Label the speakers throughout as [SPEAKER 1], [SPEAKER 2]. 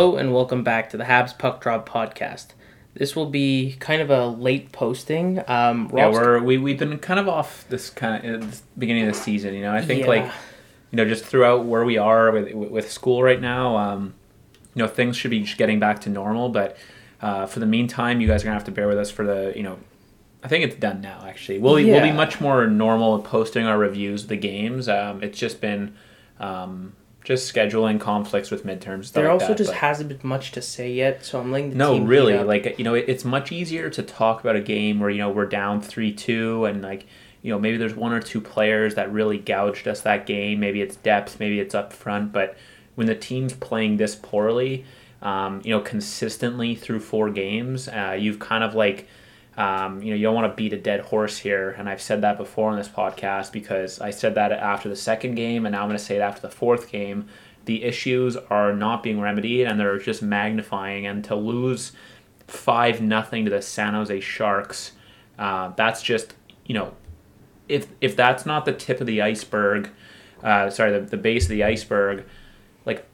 [SPEAKER 1] Hello and welcome back to the Habs Puck Drop podcast. This will be kind of a late posting. Um,
[SPEAKER 2] Yeah,
[SPEAKER 1] Rob's-
[SPEAKER 2] we're we we've been kind of off this kind of this beginning of the season. You know, I think
[SPEAKER 1] Yeah.
[SPEAKER 2] like you know just throughout where we are with with school right now, um, you know things should be just getting back to normal. But uh, for the meantime, you guys are gonna have to bear with us for the you know. I think it's done now. Actually, we'll be we'll be much more normal posting our reviews of the games. Um, it's just been um, just scheduling conflicts with midterms.
[SPEAKER 1] There
[SPEAKER 2] like
[SPEAKER 1] also
[SPEAKER 2] that,
[SPEAKER 1] just
[SPEAKER 2] but-
[SPEAKER 1] hasn't been much to say yet, so I'm letting the
[SPEAKER 2] no, really. Like you know, it, it's much easier to talk about a game where you know we're down three two, and like you know maybe there's one or two players that really gouged us that game. Maybe it's depth, maybe it's up front. But when the team's playing this poorly, um, you know, consistently through four games, uh, you've kind of like. Um, you know, you don't want to beat a dead horse here, and I've said that before on this podcast because I said that after the second game, and now I'm going to say it after the fourth game. The issues are not being remedied, and they're just magnifying. And to lose five nothing to the San Jose Sharks, uh, that's just you know, if if that's not the tip of the iceberg, uh, sorry, the, the base of the iceberg, like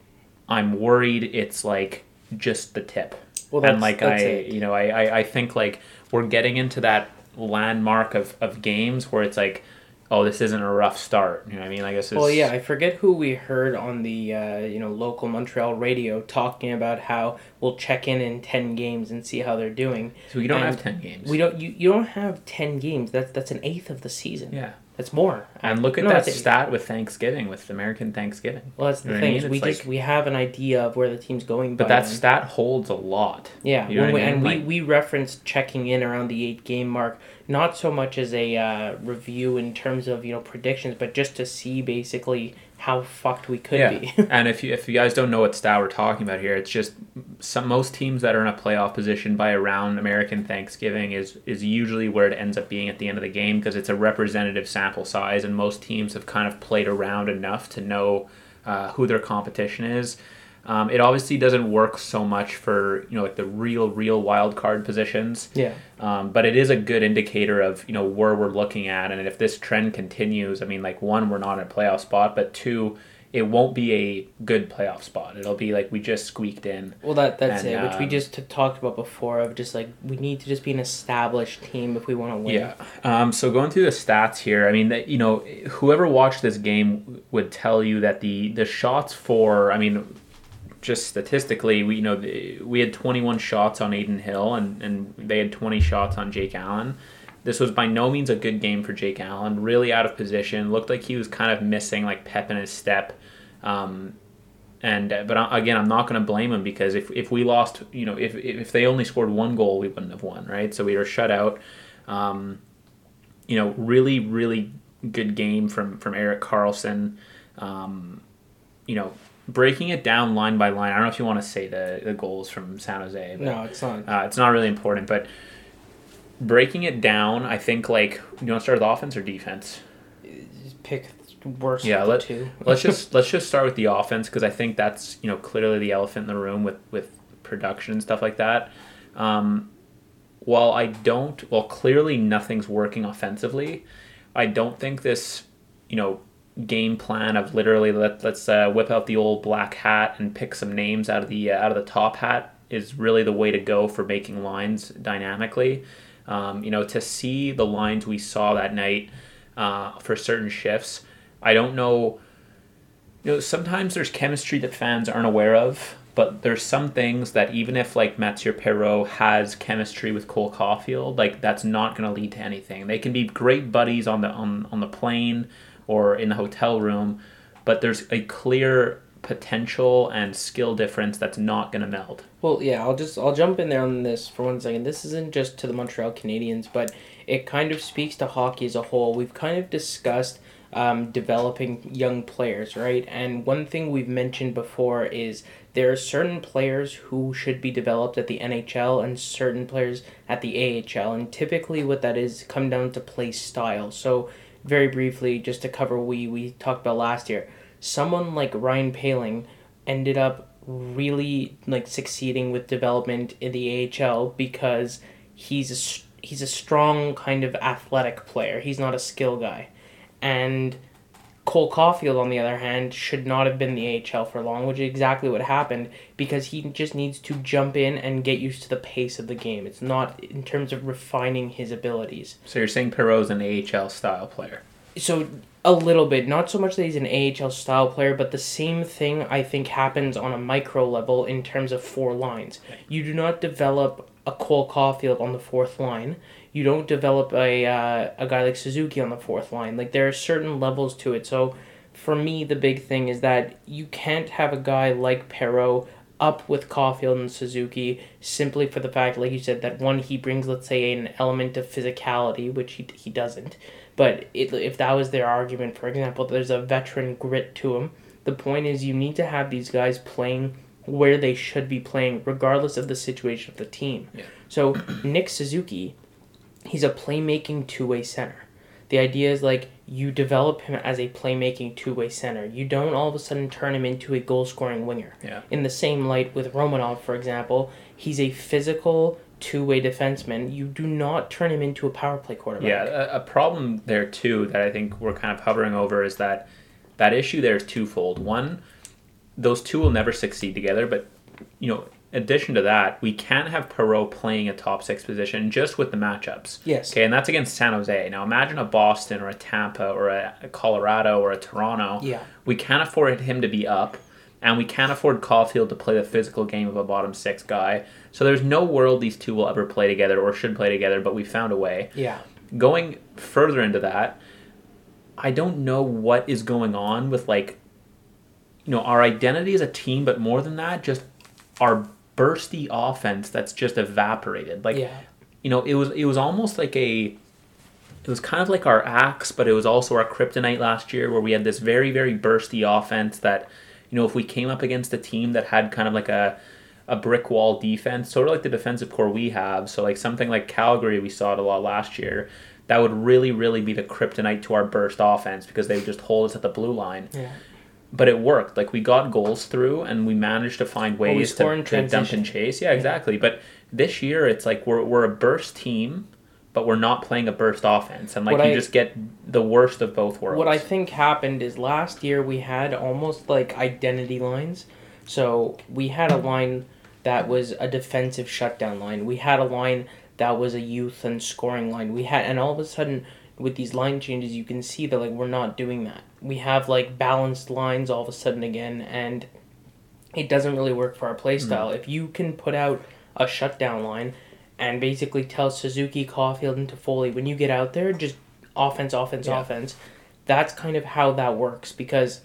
[SPEAKER 2] I'm worried it's like just the tip.
[SPEAKER 1] Well,
[SPEAKER 2] and like
[SPEAKER 1] that's
[SPEAKER 2] I,
[SPEAKER 1] it.
[SPEAKER 2] you know, I, I, I think like we're getting into that landmark of, of games where it's like, oh, this isn't a rough start. You know what I mean? I guess it's
[SPEAKER 1] Well, yeah, I forget who we heard on the uh, you know local Montreal radio talking about how we'll check in in ten games and see how they're doing.
[SPEAKER 2] So we don't
[SPEAKER 1] and
[SPEAKER 2] have ten games.
[SPEAKER 1] We don't. You, you don't have ten games. That's that's an eighth of the season.
[SPEAKER 2] Yeah.
[SPEAKER 1] That's more.
[SPEAKER 2] And look at
[SPEAKER 1] No,
[SPEAKER 2] that
[SPEAKER 1] it's
[SPEAKER 2] stat with Thanksgiving, with American Thanksgiving.
[SPEAKER 1] Well, that's the
[SPEAKER 2] You know what I
[SPEAKER 1] thing.
[SPEAKER 2] mean?
[SPEAKER 1] we
[SPEAKER 2] It's
[SPEAKER 1] just we have an idea of where the team's going.
[SPEAKER 2] But that
[SPEAKER 1] then.
[SPEAKER 2] stat holds a lot.
[SPEAKER 1] Yeah,
[SPEAKER 2] You know
[SPEAKER 1] we,
[SPEAKER 2] I mean?
[SPEAKER 1] and
[SPEAKER 2] Like-
[SPEAKER 1] we, we referenced checking in around the eight game mark, not so much as a uh, review in terms of you know predictions, but just to see basically how fucked we could
[SPEAKER 2] yeah.
[SPEAKER 1] be.
[SPEAKER 2] and if you if you guys don't know what stat we're talking about here, it's just some most teams that are in a playoff position by around American Thanksgiving is is usually where it ends up being at the end of the game because it's a representative sample size, and most teams have kind of played around enough to know uh, who their competition is. Um, it obviously doesn't work so much for you know like the real real wild card positions.
[SPEAKER 1] yeah,
[SPEAKER 2] Um, but it is a good indicator of you know where we're looking at, and if this trend continues, I mean, like one, we're not in a playoff spot, but two, it won't be a good playoff spot. It'll be like we just squeaked in.
[SPEAKER 1] well that that's
[SPEAKER 2] And,
[SPEAKER 1] it, which we
[SPEAKER 2] um,
[SPEAKER 1] just t- talked about before. Of just like we need to just be an established team if we want to win.
[SPEAKER 2] Yeah. Um, so going through the stats here, I mean, that you know, whoever watched this game would tell you that the the shots for, I mean, just statistically, we you know we had 21 shots on Adin Hill, and and they had 20 shots on Jake Allen. This was by no means a good game for Jake Allen. Really out of position. Looked like he was kind of missing like pep in his step. Um, and uh, but again, I'm not going to blame him because if, if we lost, you know, if if they only scored one goal, we wouldn't have won, right? So we were shut out. Um, you know, really, really good game from from Erik Karlsson. Um, you know, breaking it down line by line. I don't know if you want to say the the goals from San Jose. But,
[SPEAKER 1] No, it's not.
[SPEAKER 2] uh, it's not really important, but breaking it down, I think like you want to start with offense or defense.
[SPEAKER 1] Just pick worst
[SPEAKER 2] Yeah, let-
[SPEAKER 1] two.
[SPEAKER 2] let's just let's just start with the offense because I think that's you know clearly the elephant in the room with with production and stuff like that. Um, while I don't, well, clearly nothing's working offensively. I don't think this you know game plan of literally let let's uh, whip out the old black hat and pick some names out of the uh, out of the top hat is really the way to go for making lines dynamically. Um, you know, to see the lines we saw that night uh, for certain shifts, I don't know. You know, sometimes there's chemistry that fans aren't aware of, but there's some things that even if like Mathieu Perreault has chemistry with Cole Caufield, like that's not going to lead to anything. They can be great buddies on the on, on the plane or in the hotel room, but there's a clear potential and skill difference that's not going to meld.
[SPEAKER 1] Well, yeah, I'll just I'll jump in there on this for one second. This isn't just to the Montreal Canadiens, but it kind of speaks to hockey as a whole. We've kind of discussed um, developing young players, right? And one thing we've mentioned before is there are certain players who should be developed at the NHL and certain players at the AHL, and typically what that is come down to play style. So very briefly, just to cover we we talked about last year, someone like Ryan Poehling ended up really like succeeding with development in the AHL because he's a, he's a strong kind of athletic player. He's not a skill guy. And Cole Caufield, on the other hand, should not have been the AHL for long, which is exactly what happened because he just needs to jump in and get used to the pace of the game. It's not in terms of refining his abilities.
[SPEAKER 2] So you're saying Perreault's an AHL style player?
[SPEAKER 1] So a little bit, not so much that he's an AHL style player, but the same thing I think happens on a micro level in terms of four lines. You do not develop a Cole Caufield on the fourth line you don't develop a uh, a guy like Suzuki on the fourth line. Like there are certain levels to it. So for me, the big thing is that you can't have a guy like Perreault up with Caufield and Suzuki simply for the fact, like you said, that one he brings, let's say, an element of physicality, which he he doesn't. But it, if that was their argument, for example, there's a veteran grit to him. The point is, you need to have these guys playing where they should be playing, regardless of the situation of the team.
[SPEAKER 2] Yeah.
[SPEAKER 1] So Nick Suzuki he's a playmaking two way center. The idea is like you develop him as a playmaking two way center. You don't all of a sudden turn him into a goal scoring winger.
[SPEAKER 2] Yeah.
[SPEAKER 1] In the same light with Romanov, for example, he's a physical two way defenseman. You do not turn him into a power play quarterback.
[SPEAKER 2] Yeah, a, a problem there too that I think we're kind of hovering over is that that issue there is twofold. One, those two will never succeed together, but you know, addition to that, we can have Perreault playing a top six position just with the matchups.
[SPEAKER 1] Yes.
[SPEAKER 2] Okay, and that's against San Jose. Now imagine a Boston or a Tampa or a Colorado or a Toronto.
[SPEAKER 1] Yeah.
[SPEAKER 2] We can't afford him to be up, and we can't afford Caufield to play the physical game of a bottom six guy. So there's no world these two will ever play together or should play together, but we found a way.
[SPEAKER 1] Yeah.
[SPEAKER 2] Going further into that, I don't know what is going on with like you know, our identity as a team, but more than that, just our bursty offense that's just evaporated. Like,
[SPEAKER 1] Yeah.
[SPEAKER 2] you know, it was it was almost like a it was kind of like our axe, but it was also our kryptonite last year, where we had this very very bursty offense that, you know, if we came up against a team that had kind of like a a brick wall defense, sort of like the defensive core we have. So like something like Calgary, we saw it a lot last year. That would really, really be the kryptonite to our burst offense because they would just hold us at the blue line
[SPEAKER 1] Yeah.
[SPEAKER 2] But it worked. Like we got goals through, and we managed to find
[SPEAKER 1] Well, we
[SPEAKER 2] ways to, to dump and chase. Yeah, exactly. But this year, it's like we're we're a burst team, but we're not playing a burst offense, and like
[SPEAKER 1] What
[SPEAKER 2] you
[SPEAKER 1] I-
[SPEAKER 2] just get the worst of both worlds.
[SPEAKER 1] What I think happened is last year we had almost like identity lines. So we had a line that was a defensive shutdown line. We had a line that was a youth and scoring line. We had, and all of a sudden with these line changes, you can see that like we're not doing that. We have like balanced lines all of a sudden again, and it doesn't really work for our play style. Hmm. If you can put out a shutdown line and basically tell Suzuki, Caufield, and Toffoli when you get out there, just offense, offense,
[SPEAKER 2] Yeah.
[SPEAKER 1] offense. That's kind of how that works because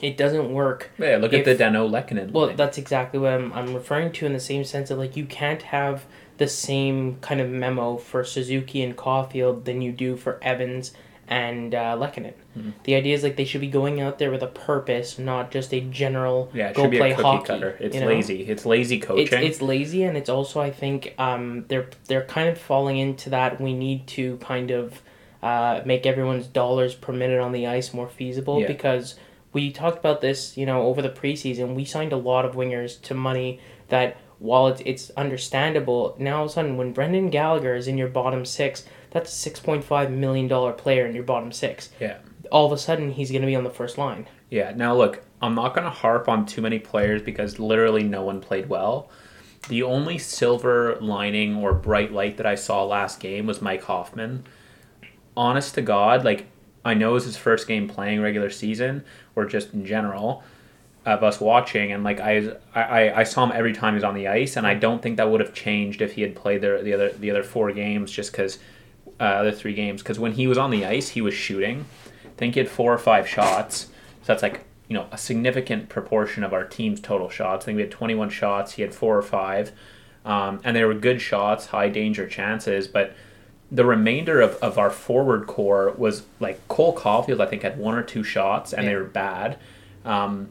[SPEAKER 1] it doesn't work.
[SPEAKER 2] yeah, look
[SPEAKER 1] if-
[SPEAKER 2] at the Danault Lehkonen.
[SPEAKER 1] Well, that's exactly what I'm, I'm referring to in the same sense of like you can't have the same kind of memo for Suzuki and Caufield than you do for Evans and uh.
[SPEAKER 2] Mm-hmm.
[SPEAKER 1] The idea is like they should be going out there with a purpose, not just a general
[SPEAKER 2] yeah, it
[SPEAKER 1] go
[SPEAKER 2] should be
[SPEAKER 1] play hockey.
[SPEAKER 2] cutter. It's
[SPEAKER 1] you know?
[SPEAKER 2] lazy. It's lazy
[SPEAKER 1] It's,
[SPEAKER 2] coaching.
[SPEAKER 1] it's lazy and it's also I think um, they're they're kind of falling into that we need to kind of uh, make everyone's dollars per minute on the ice more feasible
[SPEAKER 2] Yeah.
[SPEAKER 1] because we talked about this you know over the preseason we signed a lot of wingers to money that while it's, it's understandable now all of a sudden when Brendan Gallagher is in your bottom six that's a six point five million dollar player in your bottom six
[SPEAKER 2] yeah.
[SPEAKER 1] all of a sudden he's going to be on the first line
[SPEAKER 2] Yeah. Now look, I'm not going to harp on too many players because literally no one played well. The only silver lining or bright light that I saw last game was Mike Hoffman. Honest to God, like I know it was his first game playing regular season or just in general of us watching, and like I, I, I saw him every time he was on the ice, and I don't think that would have changed if he had played the the other the other four games, just because uh, other three games, because when he was on the ice, he was shooting. I think he had four or five shots, so that's like you know a significant proportion of our team's total shots. I think we had 21 shots. He had four or five, um, and they were good shots, high danger chances. But the remainder of, of our forward core was like Cole Caufield. I think had one or two shots, and they were bad. Um,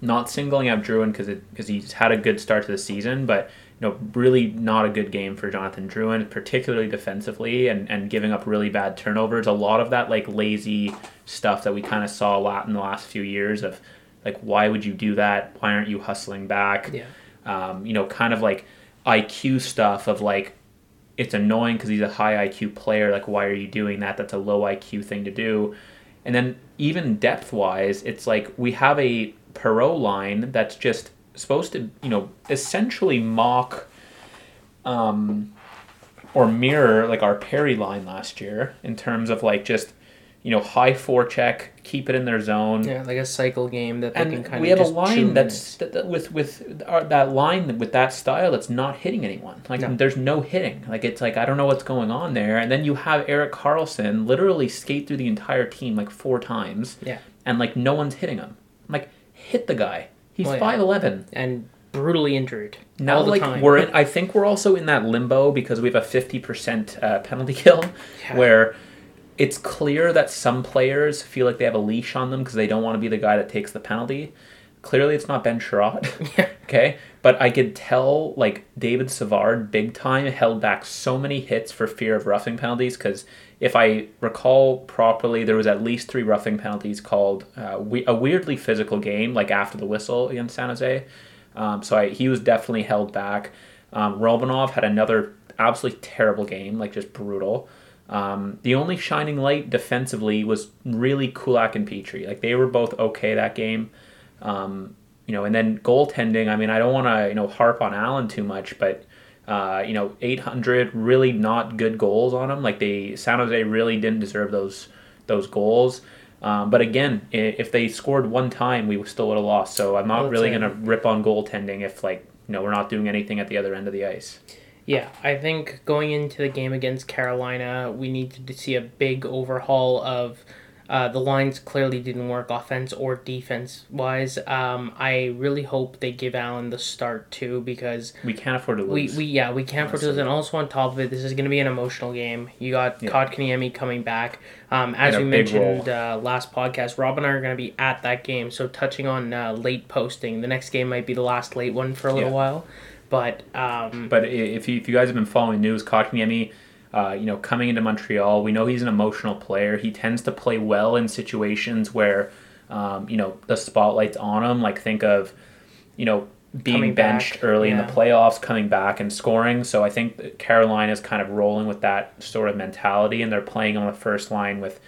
[SPEAKER 2] not singling out Drouin because because he's had a good start to the season, but you know really not a good game for Jonathan Drouin, particularly defensively and and giving up really bad turnovers. A lot of that like lazy stuff that we kind of saw a lot in the last few years of like why would you do that? Why aren't you hustling back?
[SPEAKER 1] Yeah.
[SPEAKER 2] Um, you know, kind of like IQ stuff of like it's annoying because he's a high IQ player. Like, why are you doing that? That's a low IQ thing to do. And then even depth wise, it's like we have a Perreault line that's just supposed to, you know, essentially mock um, or mirror like our Perry line last year in terms of like just, you know, high forecheck, keep it in their zone.
[SPEAKER 1] Yeah, like a cycle game that they can kind
[SPEAKER 2] we
[SPEAKER 1] of We
[SPEAKER 2] have a line that's that, that with with our, that line with that style that's not hitting anyone. Like
[SPEAKER 1] No.
[SPEAKER 2] there's no hitting. Like it's like I don't know what's going on there. And then you have Erik Karlsson literally skate through the entire team like four times.
[SPEAKER 1] Yeah.
[SPEAKER 2] And like no one's hitting him. I'm like hit the guy. He's
[SPEAKER 1] Oh, yeah.
[SPEAKER 2] five eleven.
[SPEAKER 1] and brutally injured
[SPEAKER 2] Now
[SPEAKER 1] all the
[SPEAKER 2] like
[SPEAKER 1] time.
[SPEAKER 2] we're in, I think we're also in that limbo because we have a fifty percent uh, penalty kill
[SPEAKER 1] Yeah.
[SPEAKER 2] where. It's clear that some players feel like they have a leash on them because they don't want to be the guy that takes the penalty. Clearly, it's not Ben
[SPEAKER 1] Chiarot.
[SPEAKER 2] Okay, but I could tell like David Savard big time held back so many hits for fear of roughing penalties because if I recall properly, there was at least three roughing penalties called uh, we, a weirdly physical game like after the whistle against San Jose. Um, so I, he was definitely held back. Um, Romanov had another absolutely terrible game, like just brutal. Um, the only shining light defensively was really Kulak and Petry. Like they were both okay that game. Um, you know, and then goaltending. I mean, I don't want to you know harp on Allen too much, but uh, you know, 800 really not good goals on him. Like they San Jose really didn't deserve those those goals. Um, but again, if they scored one time, we still would have lost. So I'm not really gonna
[SPEAKER 1] uh,
[SPEAKER 2] rip on goaltending if like you know we're not doing anything at the other end of the ice.
[SPEAKER 1] Yeah, I think going into the game against Carolina, we needed to see a big overhaul of uh, the lines. Clearly, didn't work offense or defense wise. Um, I really hope they give Allen the start too because
[SPEAKER 2] We can't afford to lose.
[SPEAKER 1] we we yeah we can't afford to lose. And also on top of it, this is going to be an emotional game. You got
[SPEAKER 2] Yeah.
[SPEAKER 1] Kotkaniemi coming back. Um, as we mentioned uh, last podcast, Rob and I are going to be at that game. So touching on uh, late posting, the next game might be the last late one for a little
[SPEAKER 2] Yeah.
[SPEAKER 1] while. But um,
[SPEAKER 2] But if you, if you guys have been following news, Kotkaniemi, uh, you know, coming into Montreal, we know he's an emotional player. He tends to play well in situations where, um, you know, the spotlight's on him. Like think of, you know, being
[SPEAKER 1] Coming
[SPEAKER 2] benched
[SPEAKER 1] back,
[SPEAKER 2] early in the playoffs, coming back and scoring. So I think Carolina's kind of rolling with that sort of mentality, and they're playing on the first line with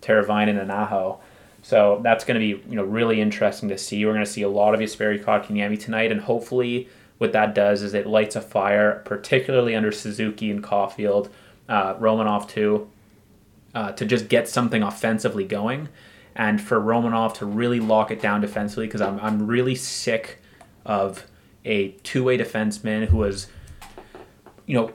[SPEAKER 2] Teravainen and Aho. So that's going to be you know really interesting to see. We're going to see a lot of Jesperi Kotkaniemi tonight, and hopefully what that does is it lights a fire, particularly under Suzuki and Caufield, uh, Romanov too, uh, to just get something offensively going, and for Romanov to really lock it down defensively because I'm I'm really sick of a two way defenseman who was, you know,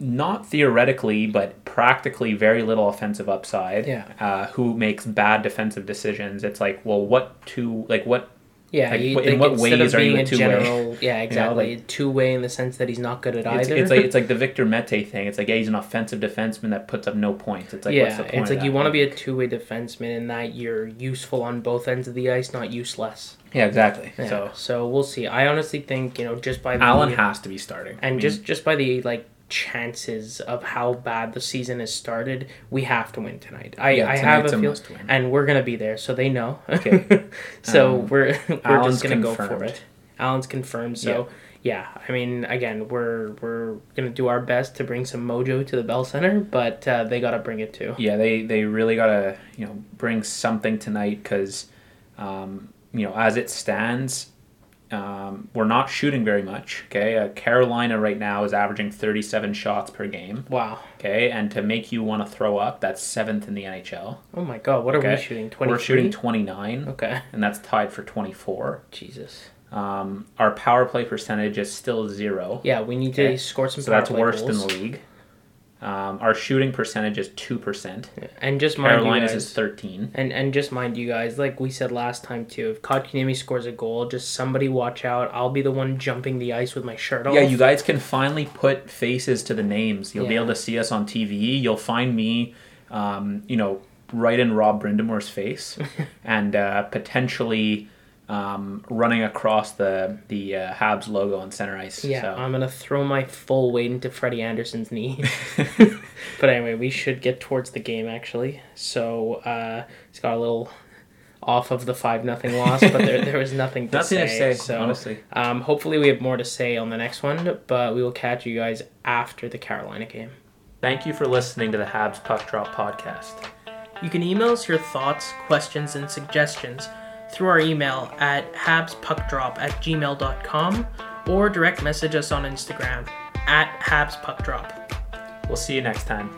[SPEAKER 2] not theoretically but practically very little offensive upside.
[SPEAKER 1] Yeah.
[SPEAKER 2] Uh, who makes bad defensive decisions? It's like, well, what two like what
[SPEAKER 1] Yeah,
[SPEAKER 2] Like,
[SPEAKER 1] you
[SPEAKER 2] in
[SPEAKER 1] think
[SPEAKER 2] what ways are you
[SPEAKER 1] being
[SPEAKER 2] a two-way?
[SPEAKER 1] general, yeah, exactly,
[SPEAKER 2] like-
[SPEAKER 1] two way in the sense that he's not good at
[SPEAKER 2] it's,
[SPEAKER 1] either.
[SPEAKER 2] it's like it's like the Victor Mete thing. It's like yeah, he's an offensive defenseman that puts up no points. It's like what's
[SPEAKER 1] yeah,
[SPEAKER 2] the point?
[SPEAKER 1] it's like you want to be a two way defenseman in that you're useful on both ends of the ice, not useless.
[SPEAKER 2] yeah, exactly.
[SPEAKER 1] Yeah.
[SPEAKER 2] So
[SPEAKER 1] So we'll see. I honestly think you know just by the
[SPEAKER 2] Allen has to be starting, I
[SPEAKER 1] and
[SPEAKER 2] mean,
[SPEAKER 1] just just by the like chances of how bad the season has started, we have to win tonight. I,
[SPEAKER 2] Yeah,
[SPEAKER 1] I have a
[SPEAKER 2] a
[SPEAKER 1] feel, and we're gonna be there, so they know.
[SPEAKER 2] Okay.
[SPEAKER 1] so
[SPEAKER 2] Um,
[SPEAKER 1] we're we're
[SPEAKER 2] Allen's
[SPEAKER 1] just gonna go for it. Allen's confirmed. So yeah. I mean, again, we're we're gonna do our best to bring some mojo to the Bell Center, but uh, they gotta bring it too.
[SPEAKER 2] yeah, they they really gotta you know bring something tonight because um, you know as it stands, um, we're not shooting very much. Okay, uh, Carolina right now is averaging thirty seven shots per game.
[SPEAKER 1] Wow.
[SPEAKER 2] Okay, and to make you want to throw up, that's seventh in the NHL.
[SPEAKER 1] Oh my God, what are we shooting? Twenty.
[SPEAKER 2] We're shooting twenty nine,
[SPEAKER 1] Okay.
[SPEAKER 2] and that's tied for twenty four.
[SPEAKER 1] Jesus.
[SPEAKER 2] Um, our power play percentage is still zero.
[SPEAKER 1] Yeah, we need
[SPEAKER 2] Okay.
[SPEAKER 1] to score some.
[SPEAKER 2] So that's worse
[SPEAKER 1] goals.
[SPEAKER 2] than the league. Um, our shooting percentage is two percent.
[SPEAKER 1] And just mind you
[SPEAKER 2] Carolina's
[SPEAKER 1] guys,
[SPEAKER 2] is thirteen.
[SPEAKER 1] and and just mind you guys, like we said last time too, if Kotkaniemi scores a goal, just somebody watch out. I'll be the one jumping the ice with my shirt off.
[SPEAKER 2] Yeah, you guys can finally put faces to the names. You'll be able to see us on TV. You'll find me, um, you know, right in Rod Brind'Amour's face, and uh, potentially um, running across the the uh, Habs logo on center ice.
[SPEAKER 1] Yeah,
[SPEAKER 2] So.
[SPEAKER 1] I'm gonna throw my full weight into Freddie Andersen's knee. but anyway, we should get towards the game actually. So uh, he's got a little off of the five nothing loss, but there there was nothing to
[SPEAKER 2] Nothing
[SPEAKER 1] say.
[SPEAKER 2] to say,
[SPEAKER 1] so
[SPEAKER 2] honestly.
[SPEAKER 1] um, hopefully we have more to say on the next one, but we will catch you guys after the Carolina game.
[SPEAKER 2] Thank you for listening to the Habs Puck Drop podcast.
[SPEAKER 1] You can email us your thoughts, questions, and suggestions through our email at habspuckdrop at gmail.com or direct message us on Instagram at habspuckdrop.
[SPEAKER 2] We'll see you next time.